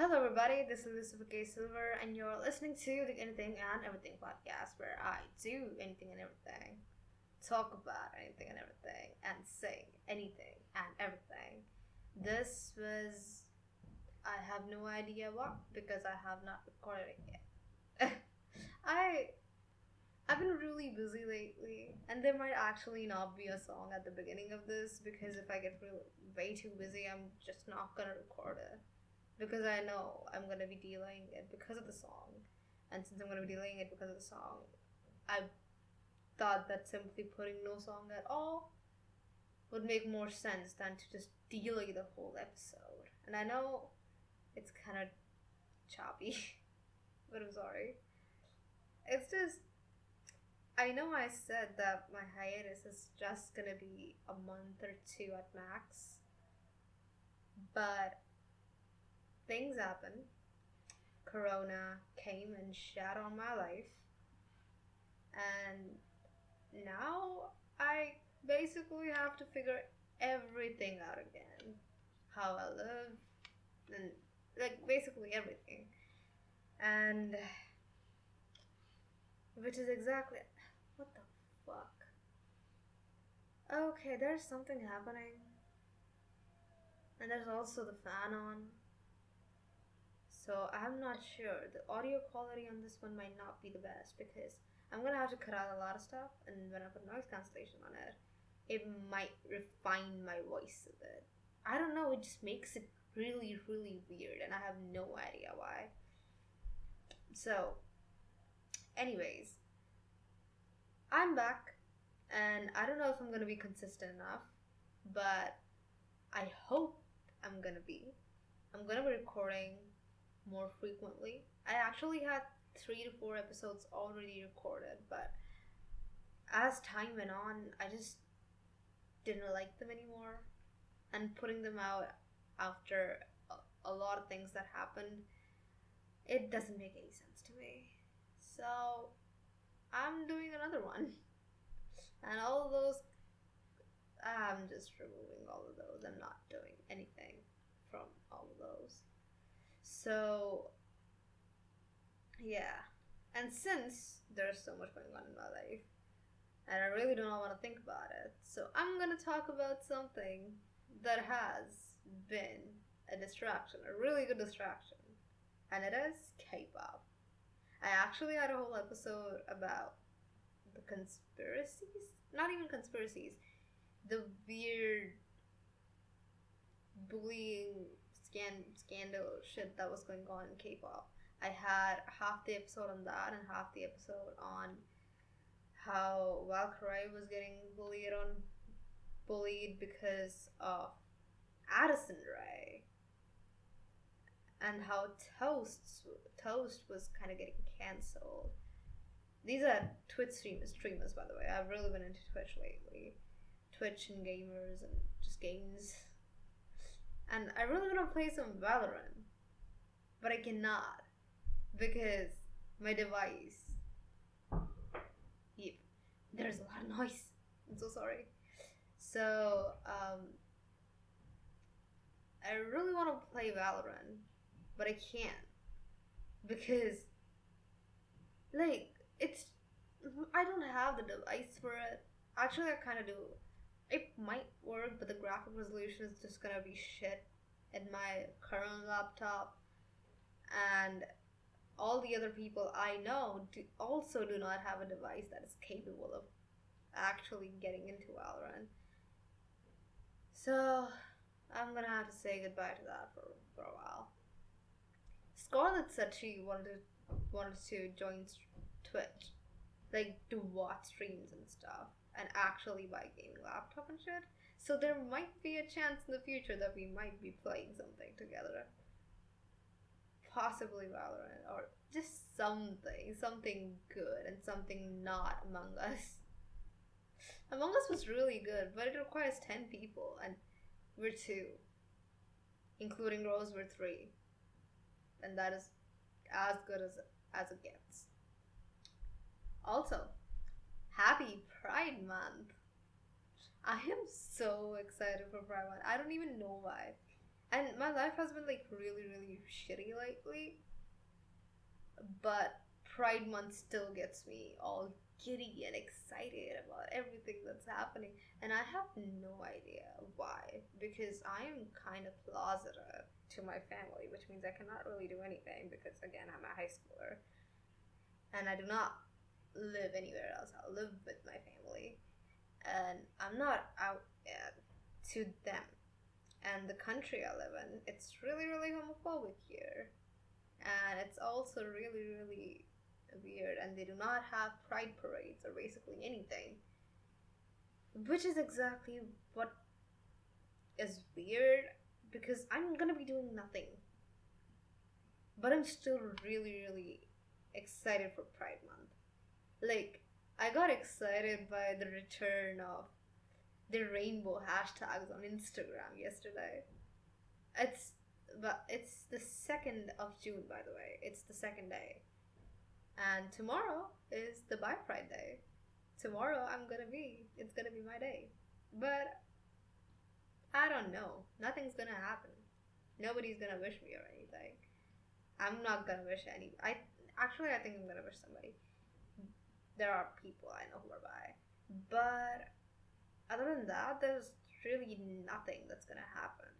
Hello, everybody. This is Lucifer K. Silver, and you're listening to the Anything and Everything podcast, where I do anything and everything, talk about anything and everything, and sing anything and everything. This was. I have no idea what because I have not recorded it yet. I. I've been really busy lately, and there might actually not be a song at the beginning of this because if I get really, way too busy, I'm just not gonna record it because I know I'm gonna be delaying it because of the song, and since I'm gonna be delaying it because of the song, I thought that simply putting no song at all would make more sense than to just delay the whole episode. And I know it's kind of choppy, but I'm sorry. It's just I know I said that my hiatus is just gonna be a month or two at max, but things happen. Corona came and shat on my life, and now I basically have to figure everything out again. How I live, and like basically everything. And which is exactly what the fuck? Okay, there's something happening. And there's also the fan on. So I'm not sure. The audio quality on this one might not be the best because I'm gonna have to cut out a lot of stuff and when I put noise cancellation on it, it might refine my voice a bit. I don't know, it just makes it really, really weird and I have no idea why. So, anyways, I'm back, and I don't know if I'm gonna be consistent enough, but I hope I'm gonna be. I'm gonna be recording more frequently. I actually had three to four episodes already recorded, but as time went on, I just didn't like them anymore, and putting them out after a, lot of things that happened, it doesn't make any sense to me. So I'm doing another one. And all those, I'm just removing all of those. I'm not doing anything from all of those. So, yeah. And since there's so much going on in my life, and I really do not want to think about it, so I'm to talk about something that has been a distraction, a really good distraction, and it is K pop. I actually had a whole episode about the conspiracies. Not even conspiracies. The weird bullying scan scandal shit that was going on in K-pop. I had half the episode on that and half the episode on how Valkyrae was getting bullied on bullied because of Addison Rae and how Toast Toast was kind of getting canceled. These are Twitch streamers, streamers, by the way. I've really been into Twitch lately, Twitch and gamers and just games. And I really want to play some Valorant, but I cannot because my device. Yep, there's a lot of noise. I'm so sorry. So um, I really want to play Valorant, but I can't because like it's I don't have the device for it. Actually, I kind of do. It might work, but the graphic resolution is just gonna be shit in my current laptop, and all the other people I know do, also do not have a device that is capable of actually getting into Valorant. So I'm gonna have to say goodbye to that for, for a while. Scarlett said she wanted to, wanted to join Twitch, like to watch streams and stuff, and actually buy gaming laptop and shit. So there might be a chance in the future that we might be playing something together. Possibly Valorant or just something, something good and something not Among Us. Among Us was really good, but it requires 10 people and we're two. Including Rose, we're three. And that is as good as as it gets. Also, happy Pride Month! I am so excited for Pride Month. I don't even know why. And my life has been like really, really shitty lately. But Pride Month still gets me all giddy and excited about everything that's happening. And I have no idea why. Because I am kind of closeted to my family, which means I cannot really do anything because, again, I'm a high schooler. And I do not live anywhere else. I'll live with my family. And I'm not out to them. And the country I live in, it's really, really homophobic here. And it's also really, really weird. And they do not have pride parades or basically anything. Which is exactly what is weird because I'm gonna be doing nothing. But I'm still really, really excited for Pride Month. Like, I got excited by the return of the rainbow hashtags on Instagram yesterday. It's but it's the second of June, by the way. It's the second day, and tomorrow is the Bi Pride Day. Tomorrow I'm gonna be. It's gonna be my day, but I don't know. Nothing's gonna happen. Nobody's gonna wish me or anything. I'm not gonna wish any. I actually I think I'm gonna wish somebody. There are people I know who are bi, but other than that, there's really nothing that's gonna happen.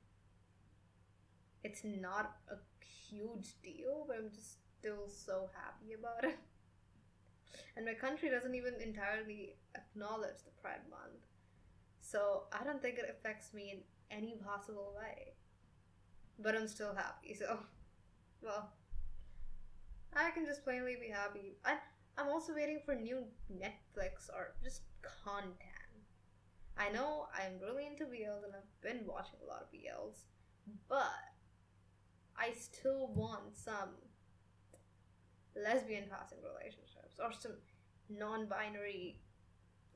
It's not a huge deal, but I'm just still so happy about it. And my country doesn't even entirely acknowledge the Pride Month. So I don't think it affects me in any possible way. But I'm still happy, so well I can just plainly be happy. I I'm also waiting for new Netflix or just content. I know I'm really into BLs and I've been watching a lot of BLs, but I still want some lesbian passing relationships or some non-binary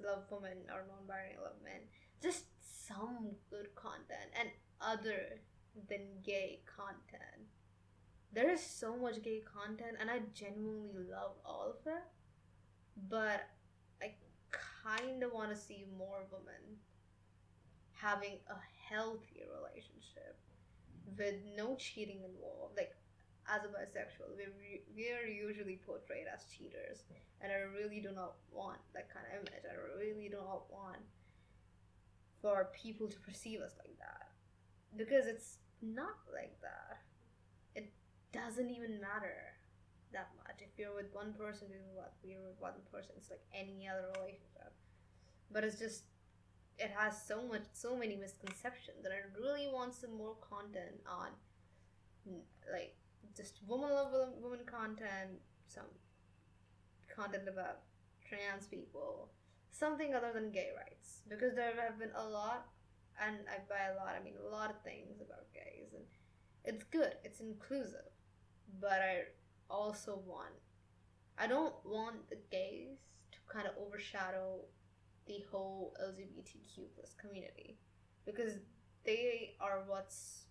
love women or non-binary love men. Just some good content and other than gay content. There is so much gay content and I genuinely love all of it. But I kind of want to see more women having a healthy relationship with no cheating involved. Like, as a bisexual, we we are usually portrayed as cheaters, and I really do not want that kind of image. I really do not want for people to perceive us like that because it's not like that. Doesn't even matter that much. If you're with one person, you're with one person. It's like any other relationship, but it's just it has so much, so many misconceptions that I really want some more content on, like just woman love woman content, some content about trans people, something other than gay rights, because there have been a lot, and I by a lot I mean a lot of things about gays, and it's good, it's inclusive, but I also want, I don't want the gays to kind of overshadow the whole LGBTQ plus community because they are what's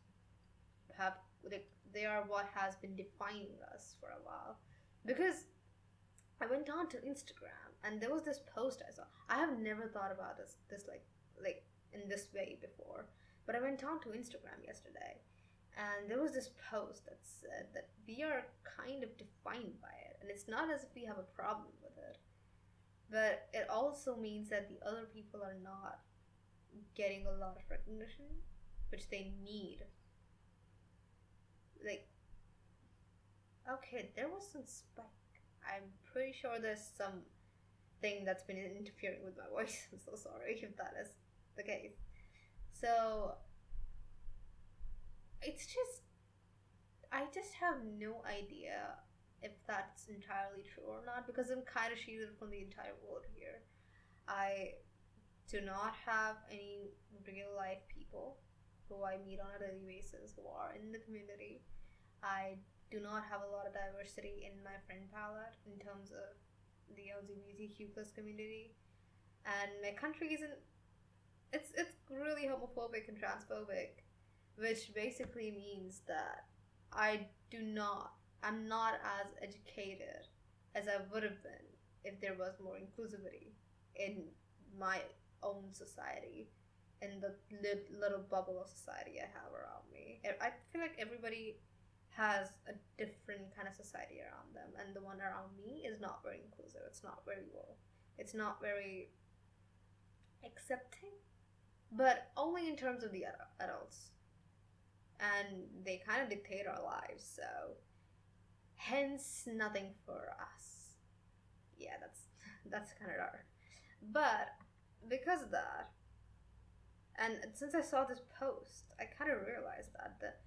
have like they are what has been defining us for a while because I went on to Instagram and there was this post I saw. I have never thought about this this like like in this way before. But I went on to Instagram yesterday and there was this post that said that we are kind of defined by it and it's not as if we have a problem with it. But it also means that the other people are not getting a lot of recognition which they need. Like okay there was some spike. I'm pretty sure there's some thing that's been interfering with my voice. I'm so sorry if that is the case. So it's just i just have no idea if that's entirely true or not because I'm kind of shielded from the entire world here. I do not have any real life people who I meet on a daily basis who are in the community. I do not have a lot of diversity in my friend palette in terms of the LGBTQ plus community, and my country isn't. It's it's really homophobic and transphobic, which basically means that I do not I'm not as educated as I would have been if there was more inclusivity in my own society in the li- little bubble of society I have around me. I feel like everybody has a different kind of society around them, and the one around me is not very inclusive. It's not very well. It's not very accepting, but only in terms of the ad- adults. And they kind of dictate our lives, so hence nothing for us. Yeah, that's that's kind of dark. But because of that, and since I saw this post, I kind of realized that that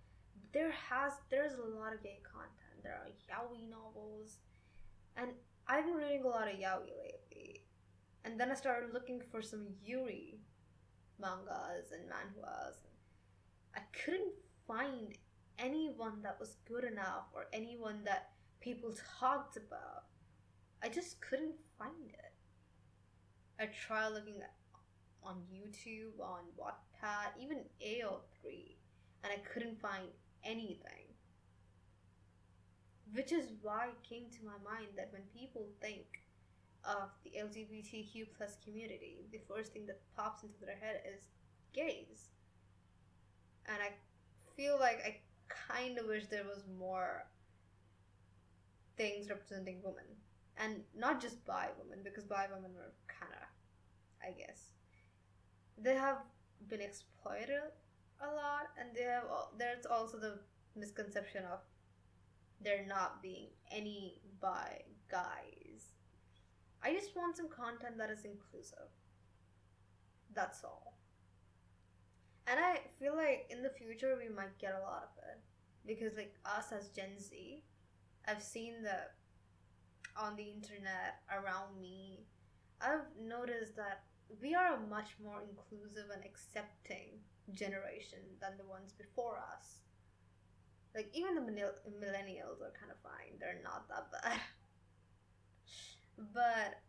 there has there's a lot of gay content. There are yaoi novels, and I've been reading a lot of yaoi lately. And then I started looking for some yuri mangas and manhwas. I couldn't find anyone that was good enough or anyone that people talked about. I just couldn't find it. I tried looking on YouTube, on Wattpad, even AO3, and I couldn't find anything. Which is why it came to my mind that when people think of the LGBTQ plus community, the first thing that pops into their head is gays. And I feel like I kind of wish there was more things representing women. And not just bi women, because bi women were kind of, I guess. They have been exploited a lot, and they have there's also the misconception of there not being any bi guys. I just want some content that is inclusive. That's all. And I feel like in the future we might get a lot of it. Because like us as Gen Z, I've seen that on the internet around me. I've noticed that we are a much more inclusive and accepting generation than the ones before us. Like even the millennials are kind of fine; they're not that bad. but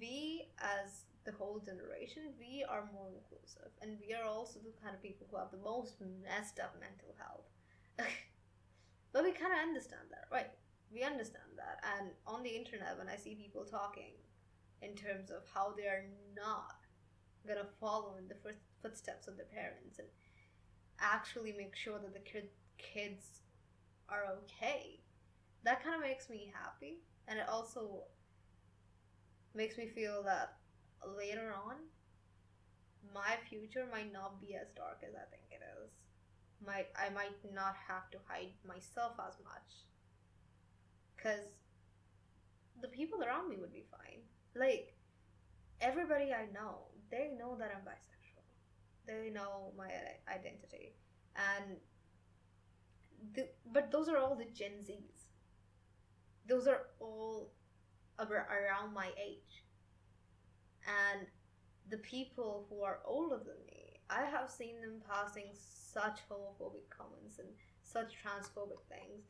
we, as the whole generation, we are more inclusive, and we are also the kind of people who have the most messed up mental health. but we kind of understand that, right? We understand that, and on the internet, when I see people talking in terms of how they are not gonna follow in the first footsteps of their parents and actually make sure that the kid, kids are okay. That kind of makes me happy, and it also makes me feel that later on, my future might not be as dark as I think it is. Might I might not have to hide myself as much, because the people around me would be fine. Like everybody I know, they know that I'm bisexual. They know my identity, and the, but those are all the Gen Zs. Those are all around my age, and the people who are older than me, I have seen them passing such homophobic comments and such transphobic things.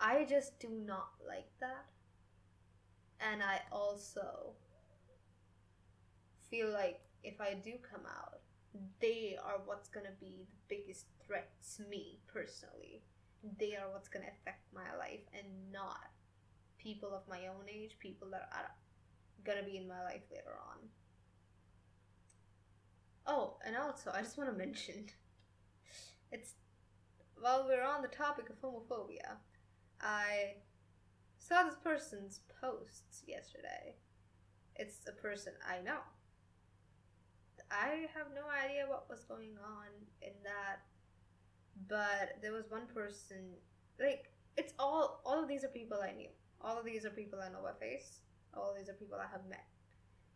I just do not like that. And I also feel like if I do come out, they are what's gonna be the biggest threat to me personally. They are what's gonna affect my life and not people of my own age, people that are gonna be in my life later on. Oh, and also, I just want to mention it's while we're on the topic of homophobia, I saw this person's posts yesterday. It's a person I know. I have no idea what was going on in that, but there was one person, like, it's all, all of these are people I knew. All of these are people I know by face. All these are people I have met.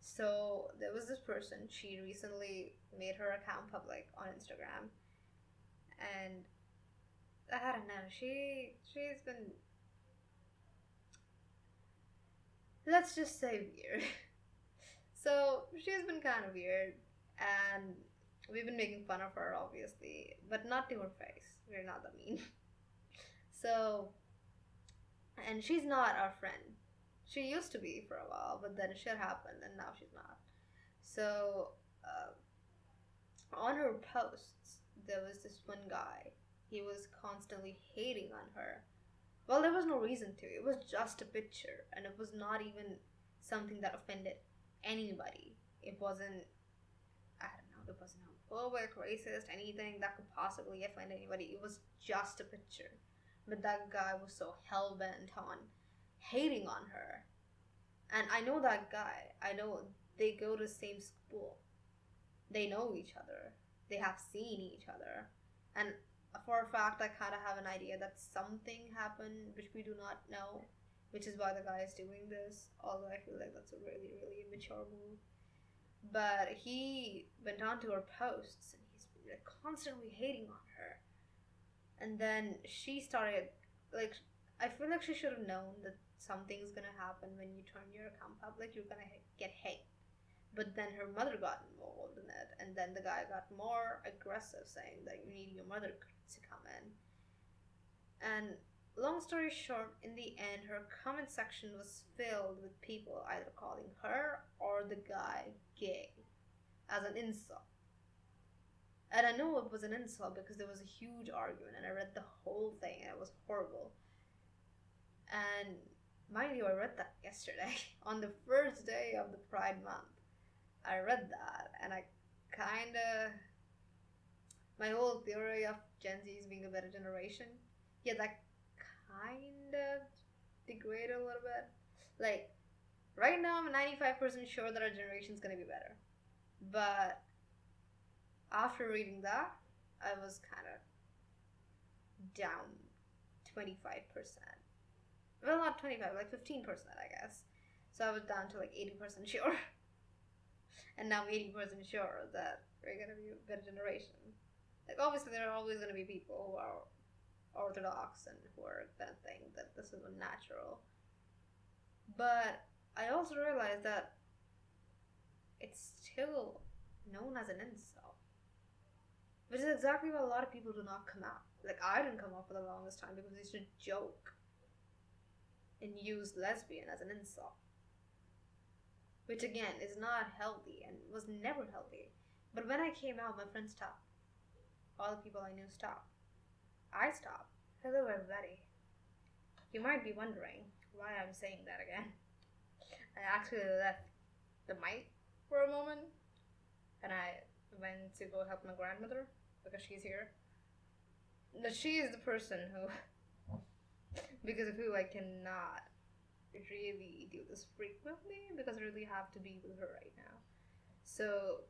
So there was this person, she recently made her account public on Instagram. And I don't know, she she's been let's just say weird. so she's been kind of weird and we've been making fun of her obviously, but not to her face. We're not that mean. so and she's not our friend. She used to be for a while, but then shit happened and now she's not. So uh, on her posts, there was this one guy. He was constantly hating on her. Well, there was no reason to. It was just a picture, and it was not even something that offended anybody. It wasn't. I don't know. It wasn't homophobic, racist, anything that could possibly offend anybody. It was just a picture. But that guy was so hell bent on hating on her. And I know that guy. I know they go to the same school. They know each other. They have seen each other. And for a fact, I kind of have an idea that something happened which we do not know, which is why the guy is doing this. Although I feel like that's a really, really immature move. But he went on to her posts and he's like constantly hating on her. And then she started, like, I feel like she should have known that something's gonna happen when you turn your account public. You're gonna get hate. But then her mother got involved in it, and then the guy got more aggressive, saying that you need your mother to come in. And long story short, in the end, her comment section was filled with people either calling her or the guy gay as an insult. And I know it was an insult because there was a huge argument, and I read the whole thing, and it was horrible. And mind you, I read that yesterday on the first day of the Pride Month. I read that, and I kind of my whole theory of Gen Zs being a better generation, yeah, that kind of degraded a little bit. Like, right now, I'm 95% sure that our generation's gonna be better. But after reading that, I was kind of down 25%. Well, not 25, like 15%, I guess. So I was down to like 80% sure. and now I'm 80% sure that we're gonna be a better generation. Like, obviously, there are always gonna be people who are orthodox and who are gonna think that this is unnatural. But I also realized that it's still known as an insult. Which is exactly why a lot of people do not come out. Like, I didn't come out for the longest time because it's a joke and use lesbian as an insult. Which again is not healthy and was never healthy. But when I came out, my friends stopped. All the people I knew stopped. I stopped. Hello, everybody. You might be wondering why I'm saying that again. I actually left the mic for a moment and I went to go help my grandmother because she's here. She is the person who, because of who I cannot really do this frequently because I really have to be with her right now. So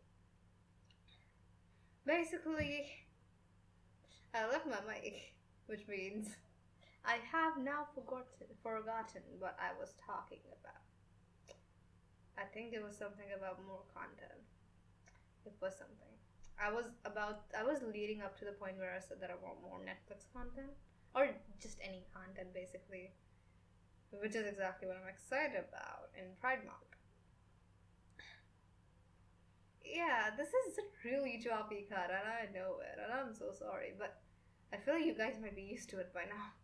basically, I left my mic, which means I have now forgotten forgotten what I was talking about. I think it was something about more content. It was something. I was about I was leading up to the point where I said that I want more Netflix content or just any content basically, which is exactly what I'm excited about in Pride Month. Yeah, this is a really choppy cut, and I know it, and I'm so sorry, but I feel like you guys might be used to it by now.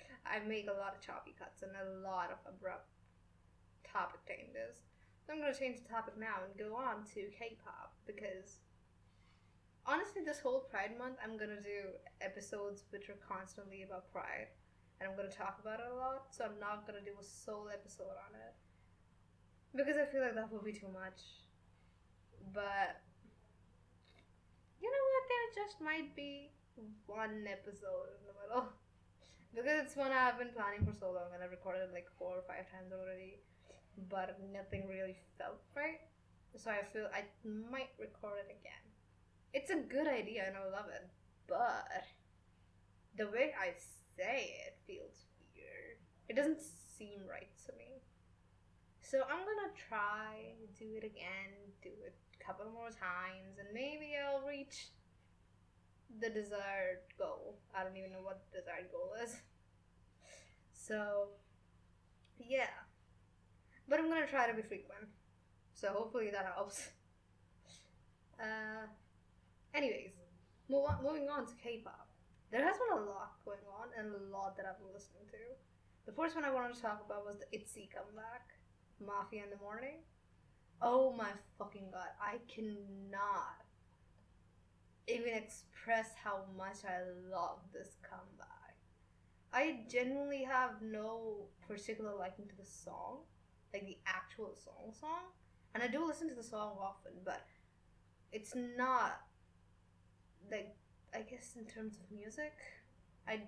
I make a lot of choppy cuts and a lot of abrupt topic changes. So I'm gonna change the topic now and go on to K-pop because honestly, this whole Pride Month, I'm gonna do episodes which are constantly about Pride, and I'm gonna talk about it a lot. So I'm not gonna do a sole episode on it because I feel like that would be too much. But you know what? There just might be one episode in the middle because it's one I've been planning for so long, and I've recorded like four or five times already but nothing really felt right. So I feel I might record it again. It's a good idea and I love it, but the way I say it feels weird. It doesn't seem right to me. So I'm gonna try do it again, do it a couple more times, and maybe I'll reach the desired goal. I don't even know what the desired goal is. So, yeah. But I'm gonna try to be frequent. So hopefully that helps. Uh, anyways, move on, moving on to K-pop. There has been a lot going on and a lot that I've been listening to. The first one I wanted to talk about was the ITZY comeback, Mafia in the Morning. Oh my fucking god, I cannot even express how much I love this comeback. I genuinely have no particular liking to the song, like the actual song song. And I do listen to the song often, but it's not like I guess in terms of music, I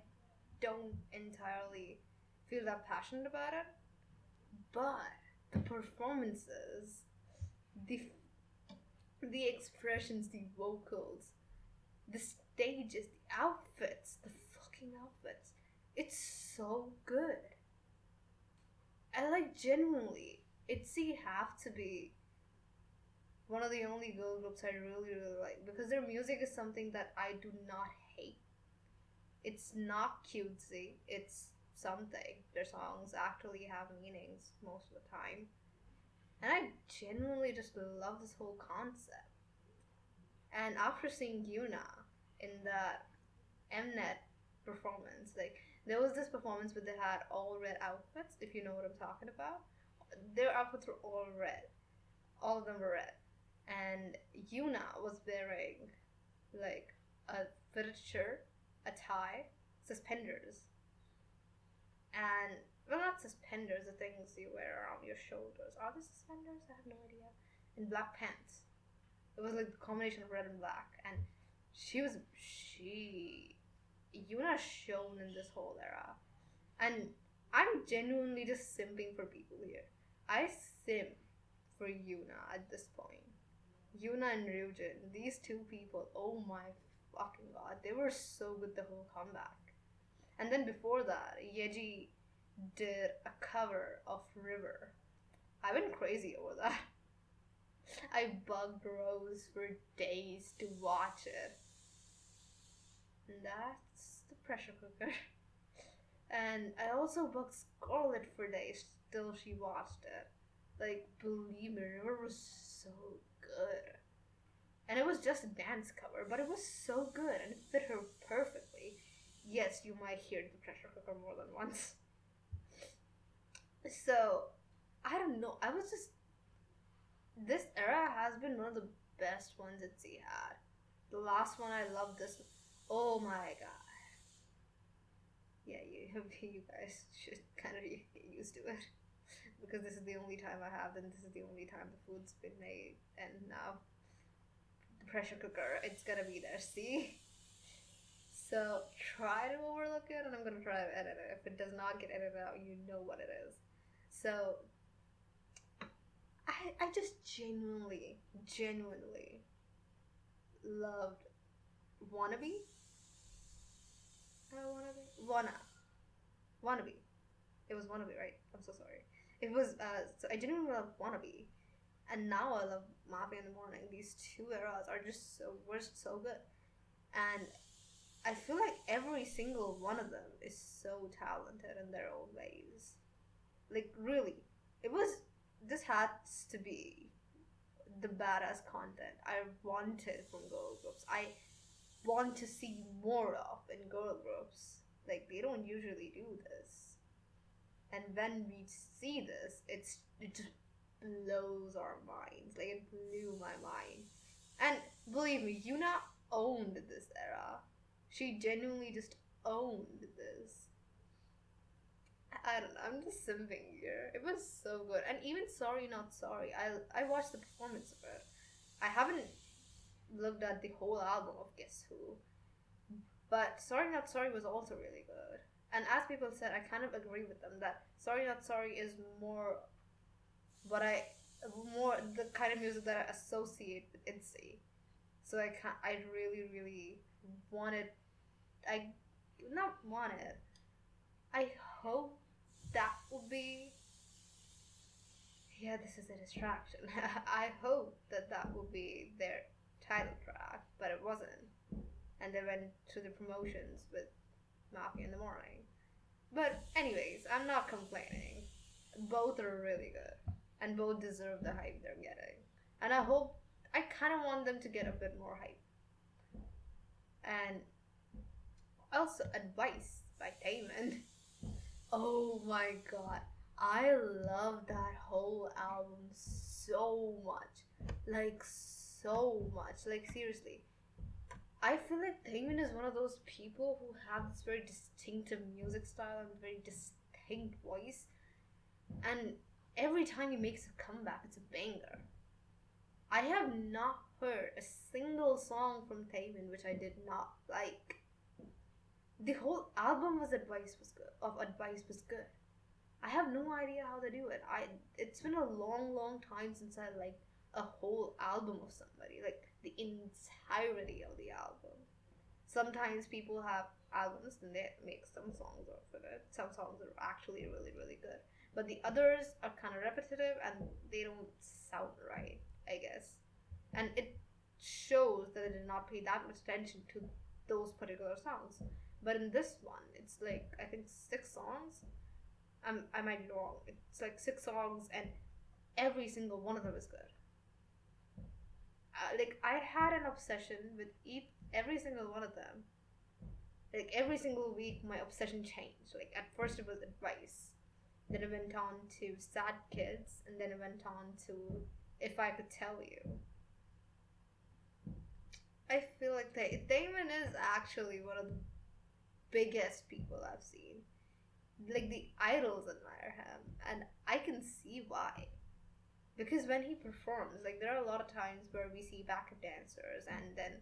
don't entirely feel that passionate about it. But the performances, the the expressions, the vocals, the stages, the outfits, the fucking outfits. It's so good. I like genuinely, ITZY have to be one of the only girl groups I really really like because their music is something that I do not hate. It's not cutesy. It's something. Their songs actually have meanings most of the time. And I genuinely just love this whole concept. And after seeing Yuna in the Mnet performance, like there was this performance where they had all red outfits, if you know what I'm talking about. Their outfits were all red. All of them were red. And Yuna was wearing like a fitted shirt, a tie, suspenders. And well not suspenders, the things you wear around your shoulders. Are they suspenders? I have no idea. And black pants. It was like the combination of red and black. And she was she Yuna shone in this whole era. And I'm genuinely just simping for people here. I simp for Yuna at this point. Yuna and Ryujin, these two people, oh my fucking god, they were so good the whole comeback. And then before that, Yeji did a cover of River. I went crazy over that. I bugged Rose for days to watch it. And that's the pressure cooker. And I also bugged Scarlet for days till she watched it. Like, believe me, River was so good. And it was just a dance cover, but it was so good and it fit her perfectly. Yes, you might hear the pressure cooker more than once. So, I don't know. I was just. This era has been one of the best ones that she had. The last one I loved this. Oh my god. Yeah, you you guys should kind of get used to it because this is the only time I have, and this is the only time the food's been made, and now the pressure cooker, it's gonna be there. See. So try to overlook it, and I'm gonna try to edit it. If it does not get edited out, you know what it is. So I I just genuinely, genuinely loved Wannabe. Uh, wannabe? Wanna. Wannabe. It was Wannabe, right? I'm so sorry. It was, uh, so I genuinely love Wannabe. And now I love Mafia in the Morning. These two eras are just so, were so good. And I feel like every single one of them is so talented in their own ways. Like, really. It was, this has to be the badass content I wanted from girl groups. I want to see more of in girl groups. Like they don't usually do this. And when we see this, it's it just blows our minds. Like it blew my mind. And believe me, Yuna owned this era. She genuinely just owned this. I don't know. I'm just simping here. It was so good, and even sorry not sorry. I I watched the performance of it. I haven't looked at the whole album of Guess Who, but sorry not sorry was also really good. And as people said, I kind of agree with them that sorry not sorry is more what I more the kind of music that I associate with ITZY. So I can I really really wanted I not wanted. I hope that will be yeah this is a distraction i hope that that will be their title track but it wasn't and they went to the promotions with mafia in the morning but anyways i'm not complaining both are really good and both deserve the hype they're getting and i hope i kind of want them to get a bit more hype and also advice by Taemin. Oh my god. I love that whole album so much. Like, so much. Like, seriously. I feel like Taemin is one of those people who have this very distinctive music style and very distinct voice. And every time he makes a comeback, it's a banger. I have not heard a single song from Taemin which I did not like. The whole album was advice was good. Of advice was good. I have no idea how they do it. I it's been a long, long time since I liked a whole album of somebody, like the entirety of the album. Sometimes people have albums and they make some songs off of it. Some songs are actually really, really good. But the others are kind of repetitive and they don't sound right, I guess. And it shows that they did not pay that much attention to those particular songs. But in this one, it's like I think six songs. I'm I might be wrong. It's like six songs and every single one of them is good. Uh, like I had an obsession with each every single one of them. Like every single week, my obsession changed. Like at first it was advice, then it went on to sad kids, and then it went on to if I could tell you. I feel like they, Taemin is actually one of the biggest people I've seen. Like the idols admire him, and I can see why. Because when he performs, like there are a lot of times where we see backup dancers, and then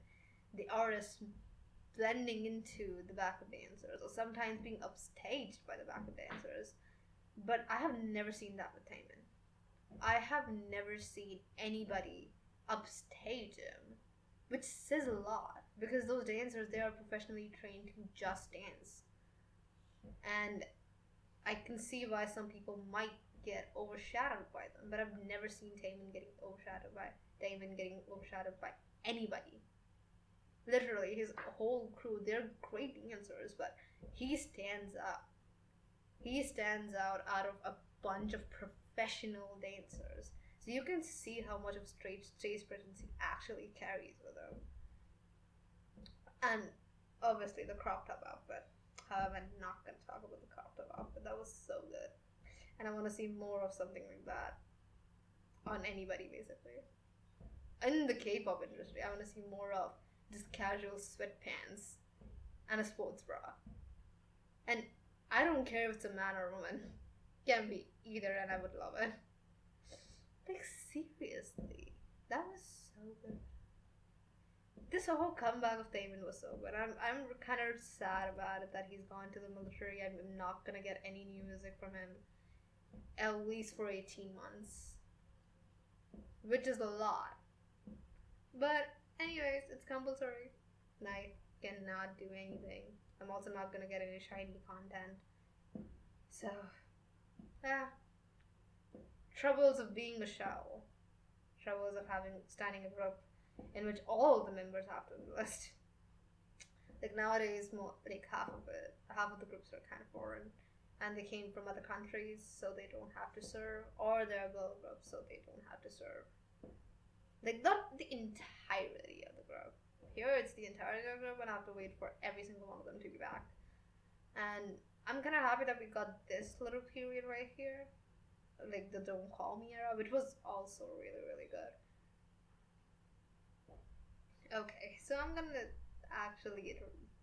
the artist blending into the backup dancers, or sometimes being upstaged by the backup dancers. But I have never seen that with Taemin. I have never seen anybody upstage him, which says a lot because those dancers they are professionally trained to just dance, and I can see why some people might get overshadowed by them. But I've never seen Taemin getting overshadowed by Taemin getting overshadowed by anybody. Literally, his whole crew, they're great dancers, but he stands up. He stands out out of a bunch of professional dancers. So you can see how much of stage, stage presence he actually carries with him. And obviously the crop top outfit. However, I'm not going to talk about the crop top outfit. That was so good. And I want to see more of something like that on anybody, basically. In the K pop industry, I want to see more of just casual sweatpants and a sports bra. And I don't care if it's a man or a woman. Can be either, and I would love it. Like seriously, that was so good. This whole comeback of Taemin was so good. I'm I'm kind of sad about it that he's gone to the military. I'm not gonna get any new music from him, at least for eighteen months, which is a lot. But anyways, it's compulsory, and I cannot do anything. I'm also not gonna get any SHINee content. So, yeah. Troubles of being a Shawol. Troubles of having standing a group in which all the members have to enlist. Like nowadays, more like half of it, half of the groups are kind of foreign, and they came from other countries, so they don't have to serve, or they're a girl group, so they don't have to serve. Like not the entirety of the group. Here it's the entirety of the group, and I have to wait for every single one of them to be back. And I'm kind of happy that we got this little period right here, like the "Don't Call Me" era, which was also really really good. Okay, so I'm gonna actually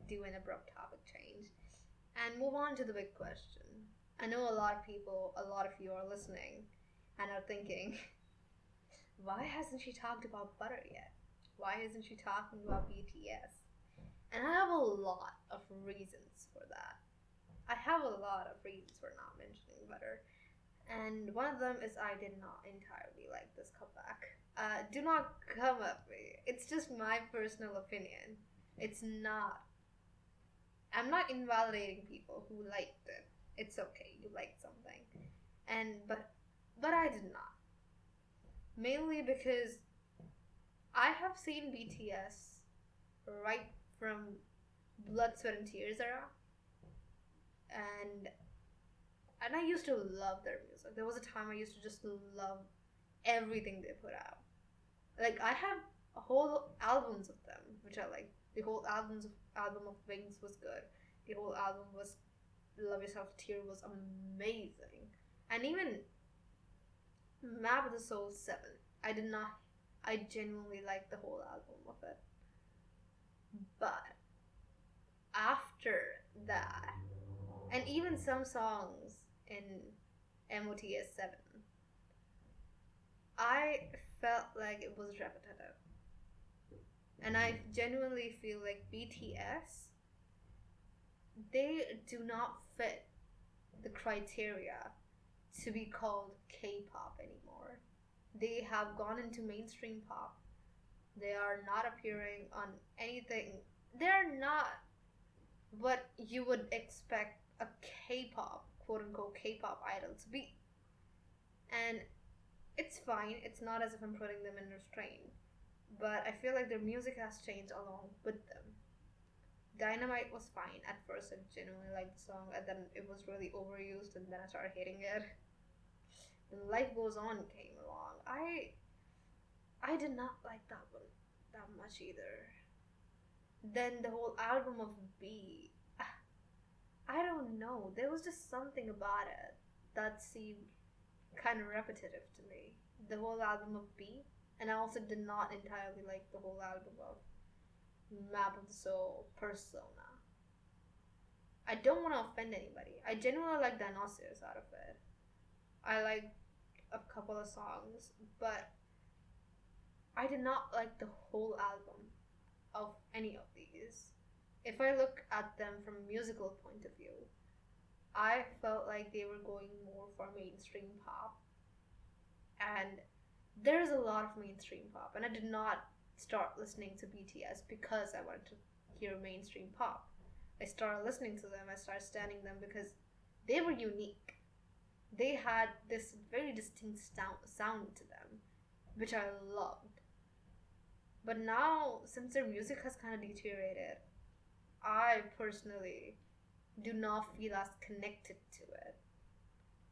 do an abrupt topic change and move on to the big question. I know a lot of people, a lot of you are listening and are thinking, why hasn't she talked about butter yet? Why isn't she talking about BTS? And I have a lot of reasons for that. I have a lot of reasons for not mentioning butter. And one of them is I did not entirely like this comeback. Uh, do not come at me. It's just my personal opinion. It's not. I'm not invalidating people who liked it. It's okay. You liked something, and but but I did not. Mainly because I have seen BTS right from Blood, Sweat, and Tears era, and and I used to love their music. There was a time I used to just love everything they put out. Like I have whole albums of them, which are like the whole albums of album of Wings was good. The whole album was Love Yourself Tear was amazing, and even Map of the Soul Seven. I did not. I genuinely liked the whole album of it, but after that, and even some songs in MOTS Seven, I felt like it was repetitive. And I genuinely feel like BTS, they do not fit the criteria to be called K pop anymore. They have gone into mainstream pop. They are not appearing on anything. They're not what you would expect a K pop, quote unquote, K pop idol to be. And it's fine, it's not as if I'm putting them in restraint. But I feel like their music has changed along with them. Dynamite was fine at first. I genuinely liked the song, and then it was really overused, and then I started hating it. Life Goes On came along. I I did not like that one that much either. Then the whole album of BE, I don't know. There was just something about it that seemed kind of repetitive to me. The whole album of BE, and I also did not entirely like the whole album of Map of the Soul, Persona. I don't want to offend anybody. I genuinely like Dionysus out of it. I like a couple of songs, but I did not like the whole album of any of these. If I look at them from a musical point of view, I felt like they were going more for mainstream pop. And there's a lot of mainstream pop, and I did not start listening to BTS because I wanted to hear mainstream pop. I started listening to them, I started standing them because they were unique. They had this very distinct sound to them, which I loved. But now, since their music has kind of deteriorated, I personally do not feel as connected to it.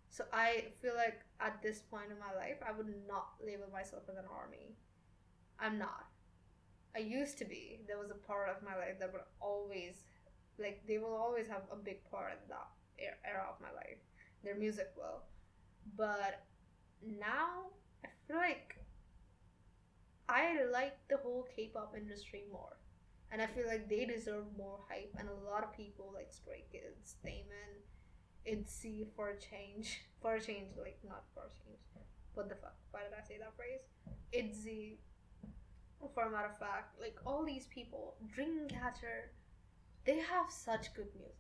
So I feel like at this point in my life, I would not label myself as an army. I'm not. I used to be. There was a part of my life that would always, like, they will always have a big part in that era of my life. Their music will. But now, I feel like I like the whole K-pop industry more, and I feel like they deserve more hype. And a lot of people like Stray Kids, Taemin, ITZY for a change, for a change, like not for a change. What the fuck? Why did I say that phrase? ITZY, for a matter of fact, like all these people, Dreamcatcher, they have such good music.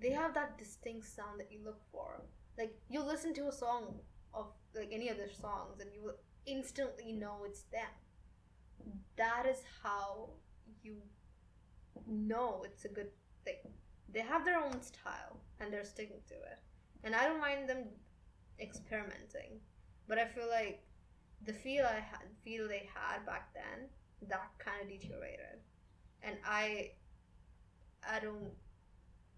They have that distinct sound that you look for. Like you listen to a song of like any of their songs, and you will instantly know it's them. That is how you know it's a good thing. They have their own style and they're sticking to it. And I don't mind them experimenting, but I feel like the feel I had, feel they had back then, that kind of deteriorated, and I, I don't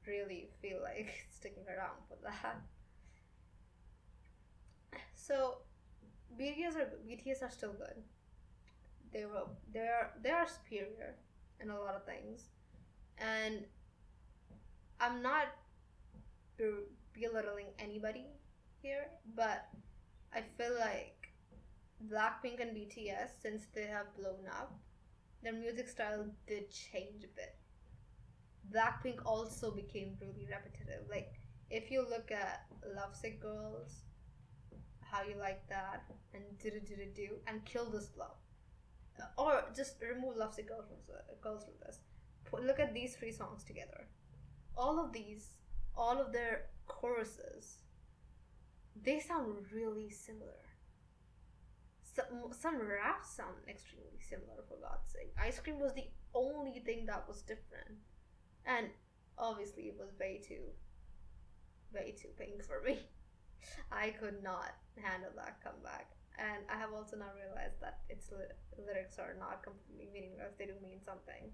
really feel like sticking around for that. So BTS are BTS are still good. They were they are they are superior in a lot of things, and I'm not belittling anybody here, but I feel like Blackpink and BTS, since they have blown up, their music style did change a bit. Blackpink also became really repetitive. Like if you look at Lovesick Girls, how you like that, and do do do do, and kill this love, or just remove lovesick girls from girls from this. Look at these three songs together. All of these, all of their choruses, they sound really similar. Some some raps sound extremely similar. For God's sake, Ice Cream was the only thing that was different, and obviously it was way too, way too pink for me. I could not handle that comeback. And I have also now realized that its lyrics are not completely meaningless. They do mean something.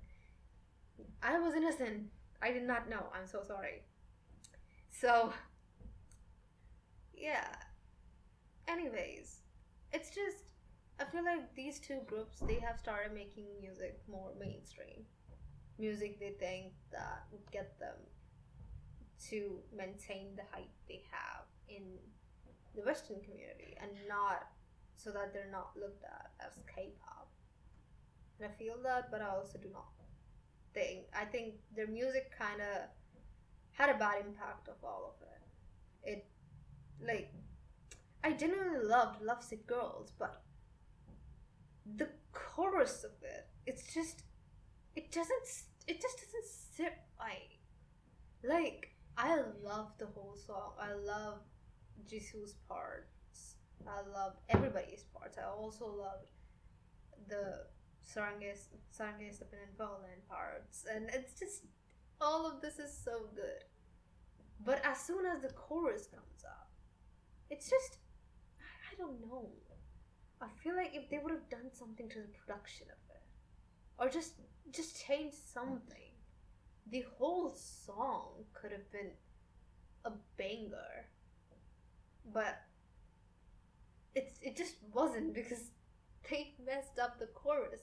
I was innocent. I did not know. I'm so sorry. So, yeah. Anyways, it's just I feel like these two groups they have started making music more mainstream. Music they think that would get them to maintain the hype they have in the Western community and not so that they're not looked at as K-pop. And I feel that, but I also do not think. I think their music kind of had a bad impact of all of it. It, like, I genuinely loved Lovesick Girls, but the chorus of it it's just it doesn't it just doesn't sit right. Like I love the whole song. I love Jisoo's parts. I love everybody's parts. I also loved the Saranges Saranges and Violin parts. And it's just all of this is so good. But as soon as the chorus comes up, it's just I don't know. I feel like if they would have done something to the production of it, or just just change something, the whole song could have been a banger. But it's it just wasn't because they messed up the chorus.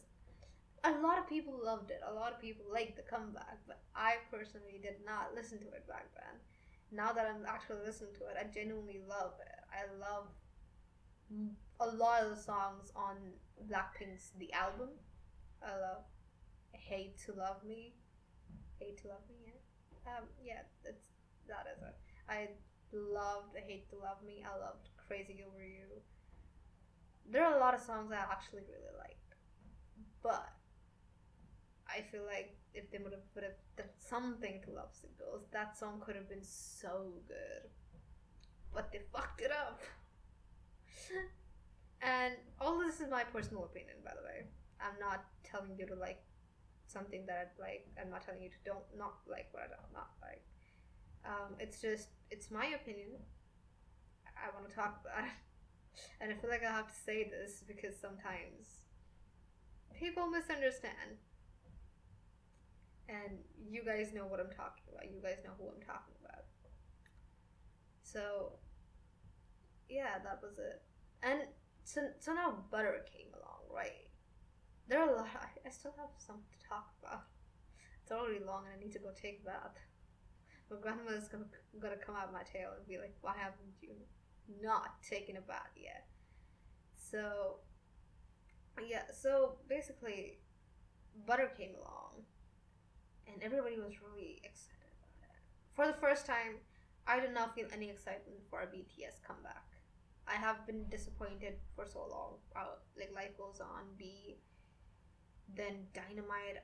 A lot of people loved it. A lot of people liked the comeback, but I personally did not listen to it back then. Now that I'm actually listening to it, I genuinely love it. I love a lot of the songs on Blackpink's The Album. I love Hate to Love Me. Hate to Love Me, yeah. Um, yeah, it's that is it. I loved Hate to Love Me. I loved Crazy Over You. There are a lot of songs I actually really liked, but I feel like if they would have done something to Love Sick Girls, that song could have been so good. But they fucked it up. and all this is my personal opinion, by the way. I'm not telling you to like something that I'd like. I'm not telling you to don't not like what I don't not like. Um, it's just it's my opinion. I want to talk about it, and I feel like I have to say this because sometimes people misunderstand. And you guys know what I'm talking about. You guys know who I'm talking about. So, yeah, that was it. And so, so now Butter came along, right? There are a lot. I, I still have some to talk about. It's already long, and I need to go take a bath. My grandmother's gonna gonna come out of my tail and be like, "Why haven't you not taken a bath yet?" So, yeah. So basically, Butter came along, and everybody was really excited about it. For the first time, I did not feel any excitement for a BTS comeback. I have been disappointed for so long. Uh, like Life Goes On, BE, then Dynamite.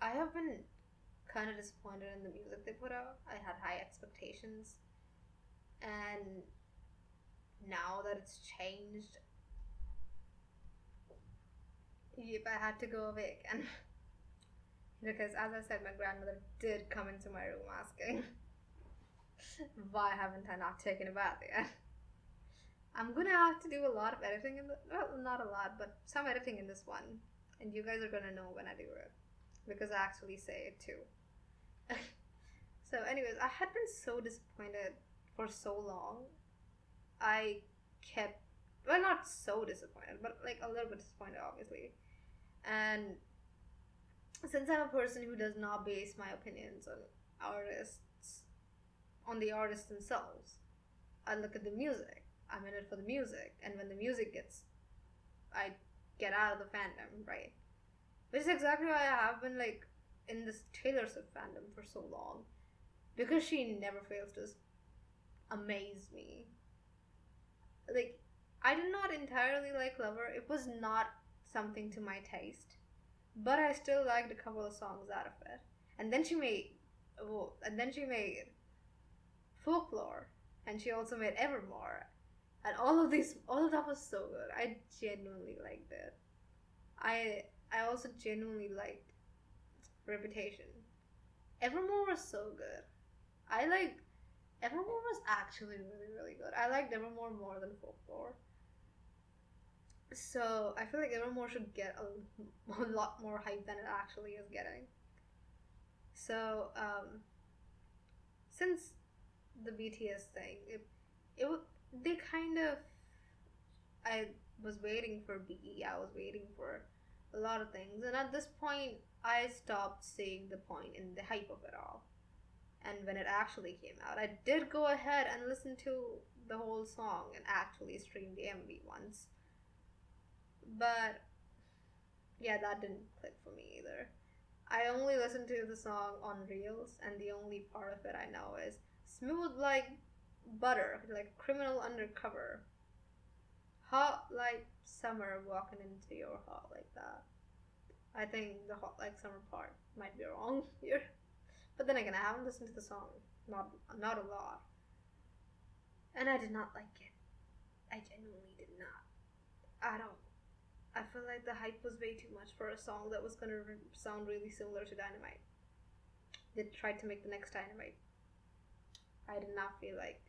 I have been kind of disappointed in the music they put out. I had high expectations, and now that it's changed, yep, I had to go away again. because, as I said, my grandmother did come into my room asking, "Why haven't I not taken a bath yet?" I'm gonna have to do a lot of editing in the well, not a lot, but some editing in this one, and you guys are gonna know when I do it because I actually say it too. so, anyways, I had been so disappointed for so long. I kept well, not so disappointed, but like a little bit disappointed, obviously. And since I'm a person who does not base my opinions on artists on the artists themselves, I look at the music. I'm in it for the music, and when the music gets, I get out of the fandom, right? Which is exactly why I have been like in this Taylor Swift fandom for so long, because she never fails to amaze me. Like, I did not entirely like Lover. It was not something to my taste, but I still liked a couple of songs out of it. And then she made, oh, and then she made Folklore, and she also made Evermore, and all of these, all of that was so good. I genuinely liked it. I I also genuinely liked Reputation. Evermore was so good. I like Evermore was actually really really good. I liked Evermore more than Folklore. So I feel like Evermore should get a, a lot more hype than it actually is getting. So um, since the BTS thing, it it they kind of I was waiting for BE. I was waiting for a lot of things, and at this point, I stopped seeing the point in the hype of it all. And when it actually came out, I did go ahead and listen to the whole song and actually stream the MV once. But yeah, that didn't click for me either. I only listened to the song on Reels, and the only part of it I know is smooth like butter, like criminal undercover. Hot like summer walking into your heart like that. I think the hot like summer part might be wrong here. But then again, I haven't listened to the song, not not a lot, and I did not like it. I genuinely did not at all. I feel like the hype was way too much for a song that was gonna re- sound really similar to Dynamite. They tried to make the next Dynamite. I did not feel like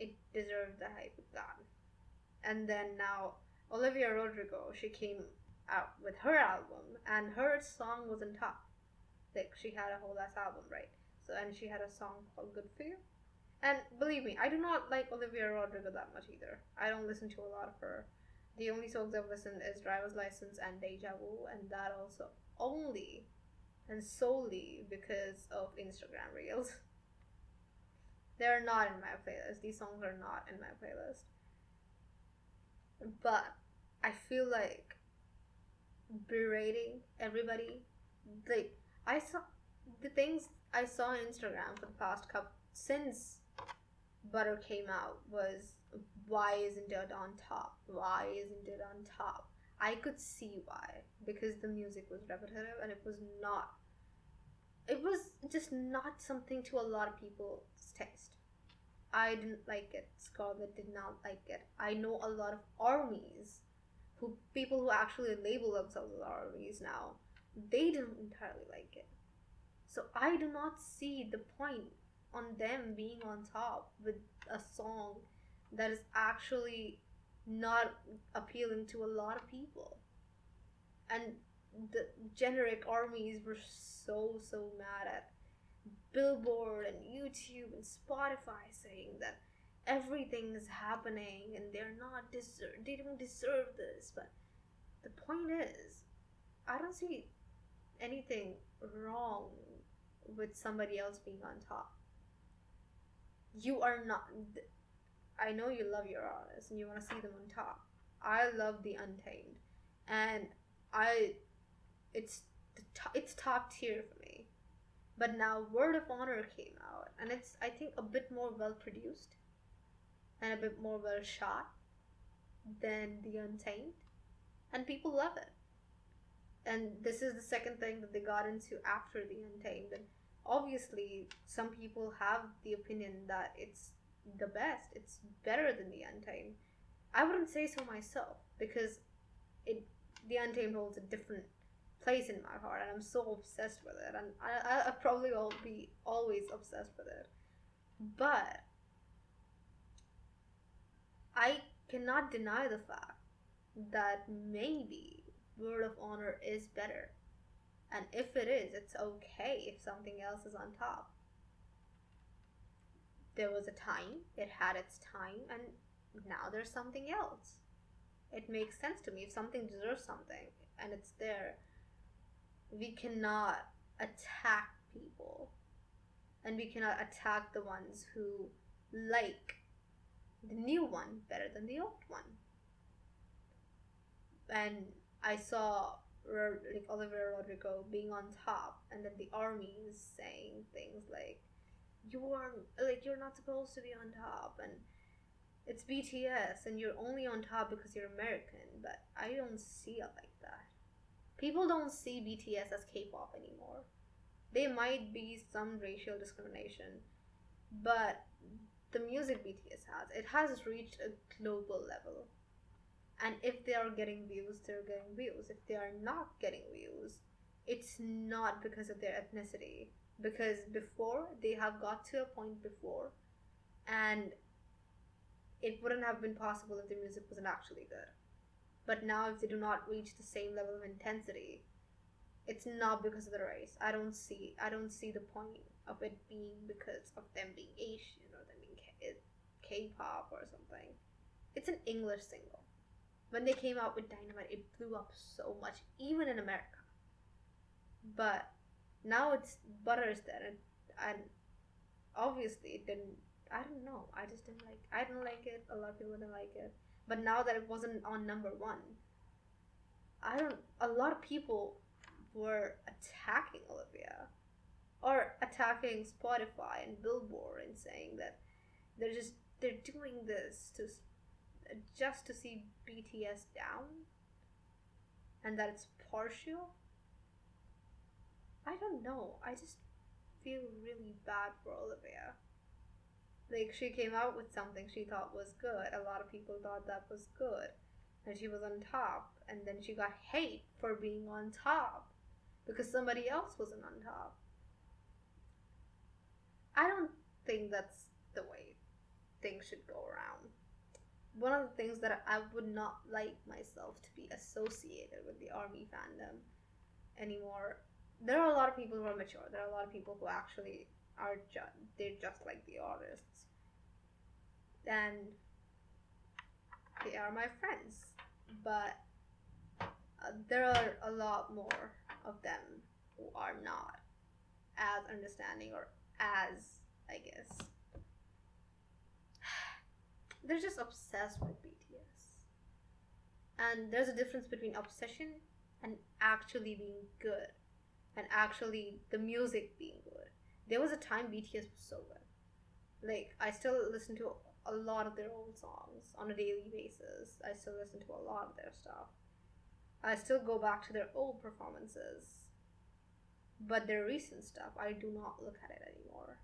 it deserved the hype it got. And then now Olivia Rodrigo, she came out with her album, and her song was on top. Like she had a whole ass album, right? So and she had a song called "Good for You." And believe me, I do not like Olivia Rodrigo that much either. I don't listen to a lot of her. The only songs I've listened is Driver's License and Deja Vu, and that also only and solely because of Instagram Reels. They're not in my playlist. These songs are not in my playlist. But I feel like berating everybody. Like I saw the things I saw on Instagram for the past couple since Butter came out was why isn't it on top? Why isn't it on top? I could see why because the music was repetitive and it was not. It was just not something to a lot of people's taste. I didn't like it. Scarlett did not like it. I know a lot of armies who people who actually label themselves as armies now, they didn't entirely like it. So I do not see the point on them being on top with a song that is actually not appealing to a lot of people. And the generic armies were so so mad at Billboard and YouTube and Spotify saying that everything is happening and they're not deserve they don't deserve this but the point is i don't see anything wrong with somebody else being on top you are not i know you love your artists and you want to see them on top i love the untamed and i it's it's top tier for me but now word of honor came out and it's i think a bit more well produced and a bit more well shot than The Untamed, and people love it. And this is the second thing that they got into after The Untamed. And obviously, some people have the opinion that it's the best, it's better than The Untamed. I wouldn't say so myself because it The Untamed holds a different place in my heart, and I'm so obsessed with it, and I I probably will be always obsessed with it. But I cannot deny the fact that maybe Word of Honor is better. And if it is, it's okay if something else is on top. There was a time, it had its time, and now there's something else. It makes sense to me. If something deserves something and it's there, we cannot attack people. And we cannot attack the ones who like the new one better than the old one. And I saw like Olivia Rodrigo being on top, and then the army is saying things like, "You are like you're not supposed to be on top," and it's BTS, and you're only on top because you're American. But I don't see it like that. People don't see BTS as K-pop anymore. There might be some racial discrimination, but the music BTS has, it has reached a global level. And if they are getting views, they're getting views. If they are not getting views, it's not because of their ethnicity. Because before, they have got to a point before, and it wouldn't have been possible if the music wasn't actually good. But now, if they do not reach the same level of intensity, it's not because of the race. I don't see. I don't see the point of it being because of them being Asian or them being K- K-pop or something. It's an English single. When they came out with Dynamite, it blew up so much, even in America. But now it's Butters there, and, and obviously it didn't. I don't know. I just didn't like. I didn't like it. A lot of people didn't like it. But now that it wasn't on number one, I don't. A lot of people were attacking Olivia, or attacking Spotify and Billboard and saying that they're just they're doing this to just to see BTS down and that it's partial I don't know. I just feel really bad for Olivia. Like she came out with something she thought was good. A lot of people thought that was good. And she was on top. And then she got hate for being on top. Because somebody else wasn't on top. I don't think that's the way things should go around. One of the things that I would not like myself to be associated with the army fandom anymore. There are a lot of people who are mature. There are a lot of people who actually are just they're just like the artists, and they are my friends. But uh, there are a lot more of them who are not as understanding or as I guess they're just obsessed with BTS. And there's a difference between obsession and actually being good and actually the music being good. There was a time BTS was so good. Like I still listen to a lot of their old songs on a daily basis. I still listen to a lot of their stuff. I still go back to their old performances. But their recent stuff, I do not look at it anymore.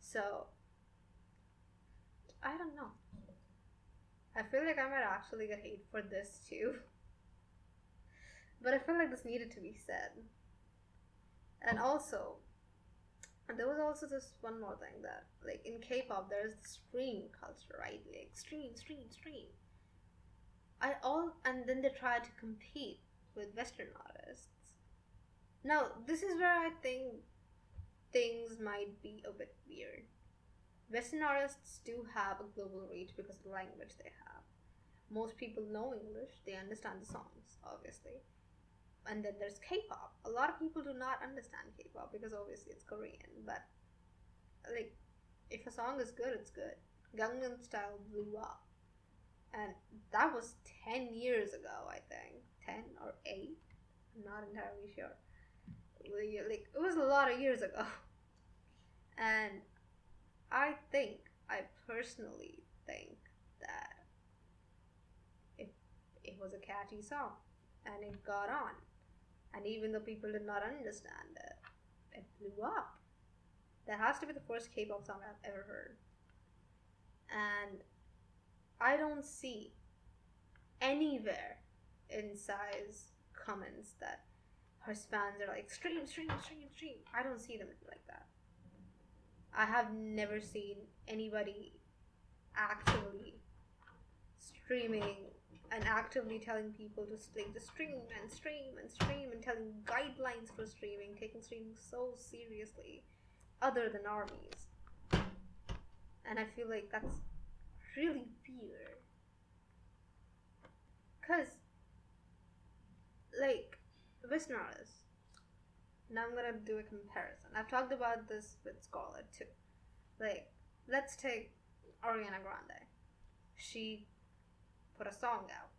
So I don't know. I feel like I might actually get hate for this too. But I felt like this needed to be said. And also, there was also this one more thing that, like, in K pop, there's the stream culture, right? Like, stream, stream, stream. I all, and then they try to compete with Western artists. Now, this is where I think things might be a bit weird Western artists do have a global reach because of the language they have. Most people know English, they understand the songs, obviously. And then there's K pop. A lot of people do not understand K pop because obviously it's Korean, but like, if a song is good, it's good. Gangnam Style blew up. And that was 10 years ago, I think. 10 or 8? I'm not entirely sure. Like, it was a lot of years ago. And I think, I personally think that it, it was a catchy song and it got on. And even though people did not understand it, it blew up. That has to be the first K pop song I've ever heard. And I don't see anywhere in Psy's comments that her fans are like stream, stream, stream, stream. I don't see them like that. I have never seen anybody actively streaming and actively telling people to like to stream and stream and stream and telling guidelines for streaming, taking streaming so seriously, other than armies. And I feel like that's really weird. Cause like artists now I'm gonna do a comparison. I've talked about this with Scarlett too. Like, let's take Ariana Grande. She put a song out,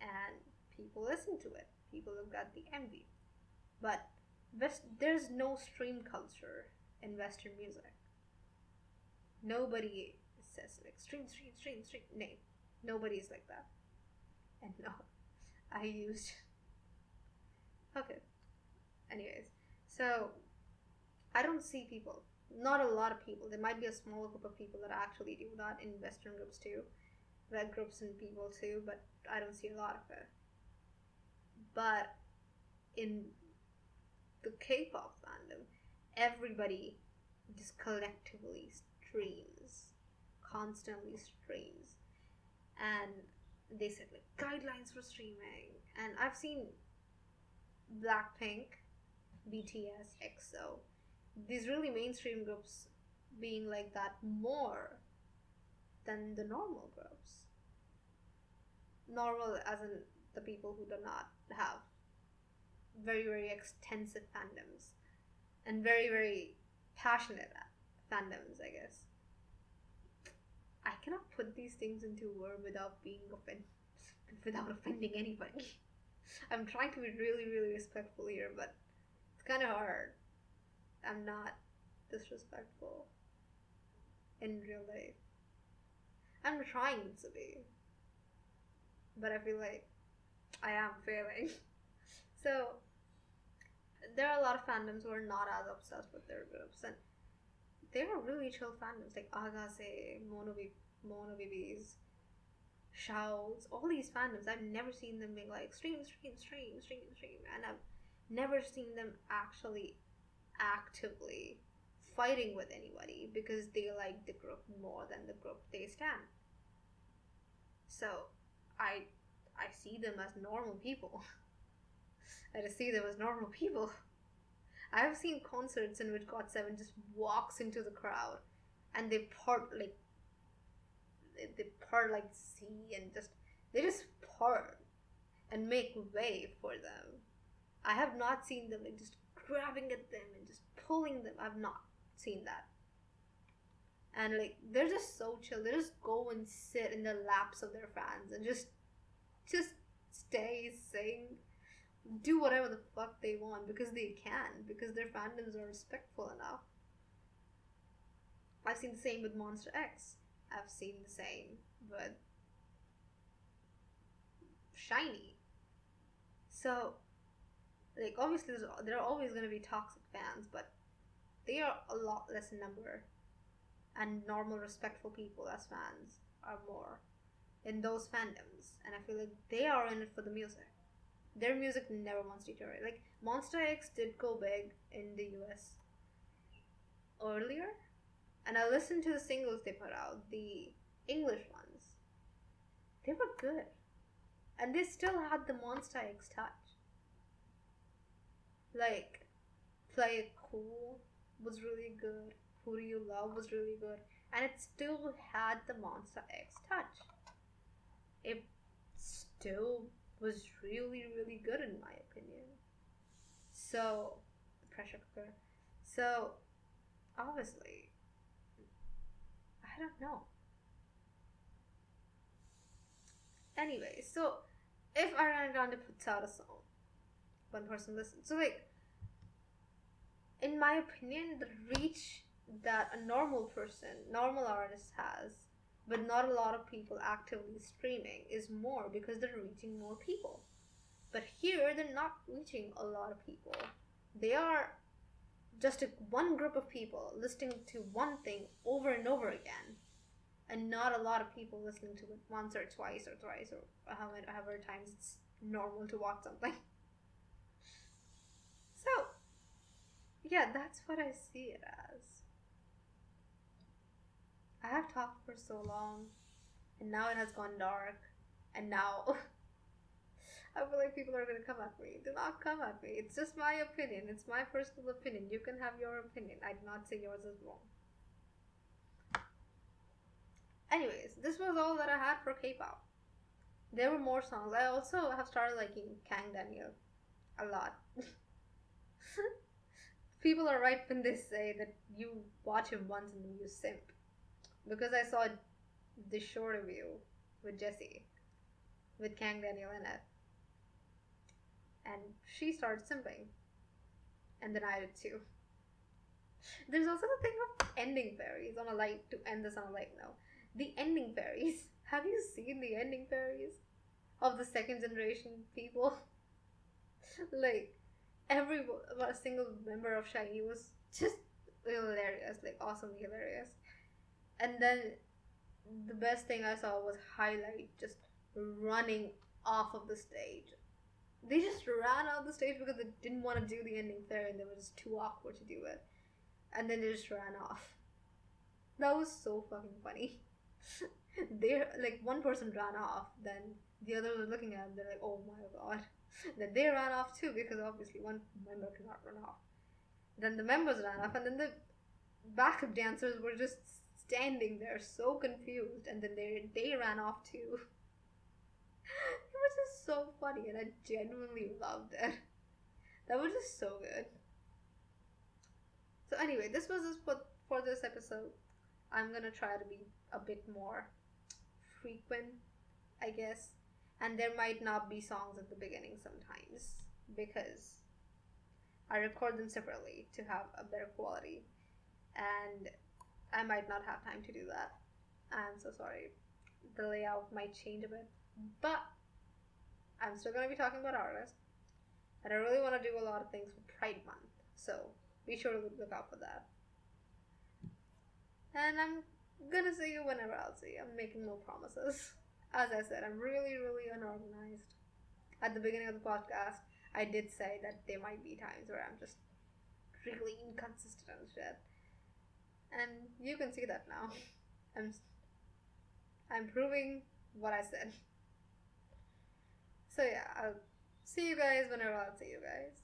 and people listen to it. People have got the MV, but West, there's no stream culture in Western music. Nobody says like stream, stream, stream, stream. No, nobody's like that. And no, I used. Okay, anyways so i don't see people not a lot of people there might be a small group of people that actually do that in western groups too red groups and people too but i don't see a lot of it. But in the k-pop fandom everybody just collectively streams constantly streams. And they said like guidelines for streaming. And i've seen blackpink BTS, EXO, these really mainstream groups being like that more than the normal groups. Normal as in the people who do not have very, very extensive fandoms and very, very passionate fandoms, I guess. I cannot put these things into word without being offended, without offending anybody. I'm trying to be really, really respectful here, but it's kind of hard. I'm not disrespectful in real life. I'm trying to be. But I feel like I am failing. So, there are a lot of fandoms who are not as obsessed with their groups, and they are really chill fandoms like Ahgase, Monobi, Monobibis, Shouts, all these fandoms. I've never seen them being like stream, stream, stream, stream, stream, and I've never seen them actually actively fighting with anybody because they like the group more than the group they stand. So I I see them as normal people. I just see them as normal people. I have seen concerts in which GOT7 just walks into the crowd and they part like they part like sea and just they just part and make way for them. I have not seen them like just grabbing at them and just pulling them. I've not seen that. And like they're just so chill. They just go and sit in the laps of their fans and just just stay, sing, do whatever the fuck they want because they can, because their fandoms are respectful enough. I've seen the same with Monsta X. I've seen the same with SHINee. So, like, obviously, there are always going to be toxic fans, but they are a lot less in number. And normal, respectful people as fans are more in those fandoms. And I feel like they are in it for the music. Their music never wants to deteriorate. Like, Monsta X did go big in the US earlier. And I listened to the singles they put out, the English ones. They were good. And they still had the Monsta X touch. Like, Play It Cool was really good. Who Do You Love was really good. And it still had the Monsta X touch. It still was really, really good in my opinion. So, the pressure cooker. So, obviously, I don't know. Anyway, so if Ariana Grande puts out a song, one person listens. So, like, in my opinion, the reach that a normal person, normal artist has, but not a lot of people actively streaming is more because they're reaching more people. But here, they're not reaching a lot of people. They are just a, one group of people listening to one thing over and over again, and not a lot of people listening to it once or twice or thrice or however, however times it's normal to watch something. So, yeah, that's what I see it as. I have talked for so long, and now it has gone dark, and now I feel like people are gonna come at me. Do not come at me. It's just my opinion. It's my personal opinion. You can have your opinion. I did not say yours is wrong. Anyways, this was all that I had for K-pop. There were more songs. I also have started liking Kang Daniel a lot. people are right when they say that you watch him once and then you simp because I saw the Showterview with Jessi, with Kang Daniel in it, and she started simping, and then I did too. There's also the thing of ending fairies on a light to end this on a light note. The ending fairies. Have you seen the ending fairies of the second generation people? like every about a single member of SHINee was just hilarious, like awesomely hilarious. And then the best thing I saw was Highlight just running off of the stage. They just ran off the stage because they didn't want to do the ending fair and they were just too awkward to do it. And then they just ran off. That was so fucking funny. they like one person ran off, then the other were looking at them, they're like, oh my god. Then they ran off too because obviously one member cannot run off. Then the members ran off and then the backup dancers were just standing there so confused and then they they ran off too. it was just so funny and I genuinely loved it. That was just so good. So anyway, this was just for for this episode. I'm gonna try to be a bit more frequent, I guess. And there might not be songs at the beginning sometimes because I record them separately to have a better quality. And I might not have time to do that. I'm so sorry. The layout might change a bit, but I'm still going to be talking about artists. And I really want to do a lot of things for Pride Month. So be sure to look out for that. And I'm gonna see you whenever I'll see you. I'm making no promises. As I said, I'm really, really unorganized. At the beginning of the podcast, I did say that there might be times where I'm just really inconsistent and shit. And you can see that now. I'm I'm proving what I said. So yeah, I'll see you guys whenever I'll see you guys.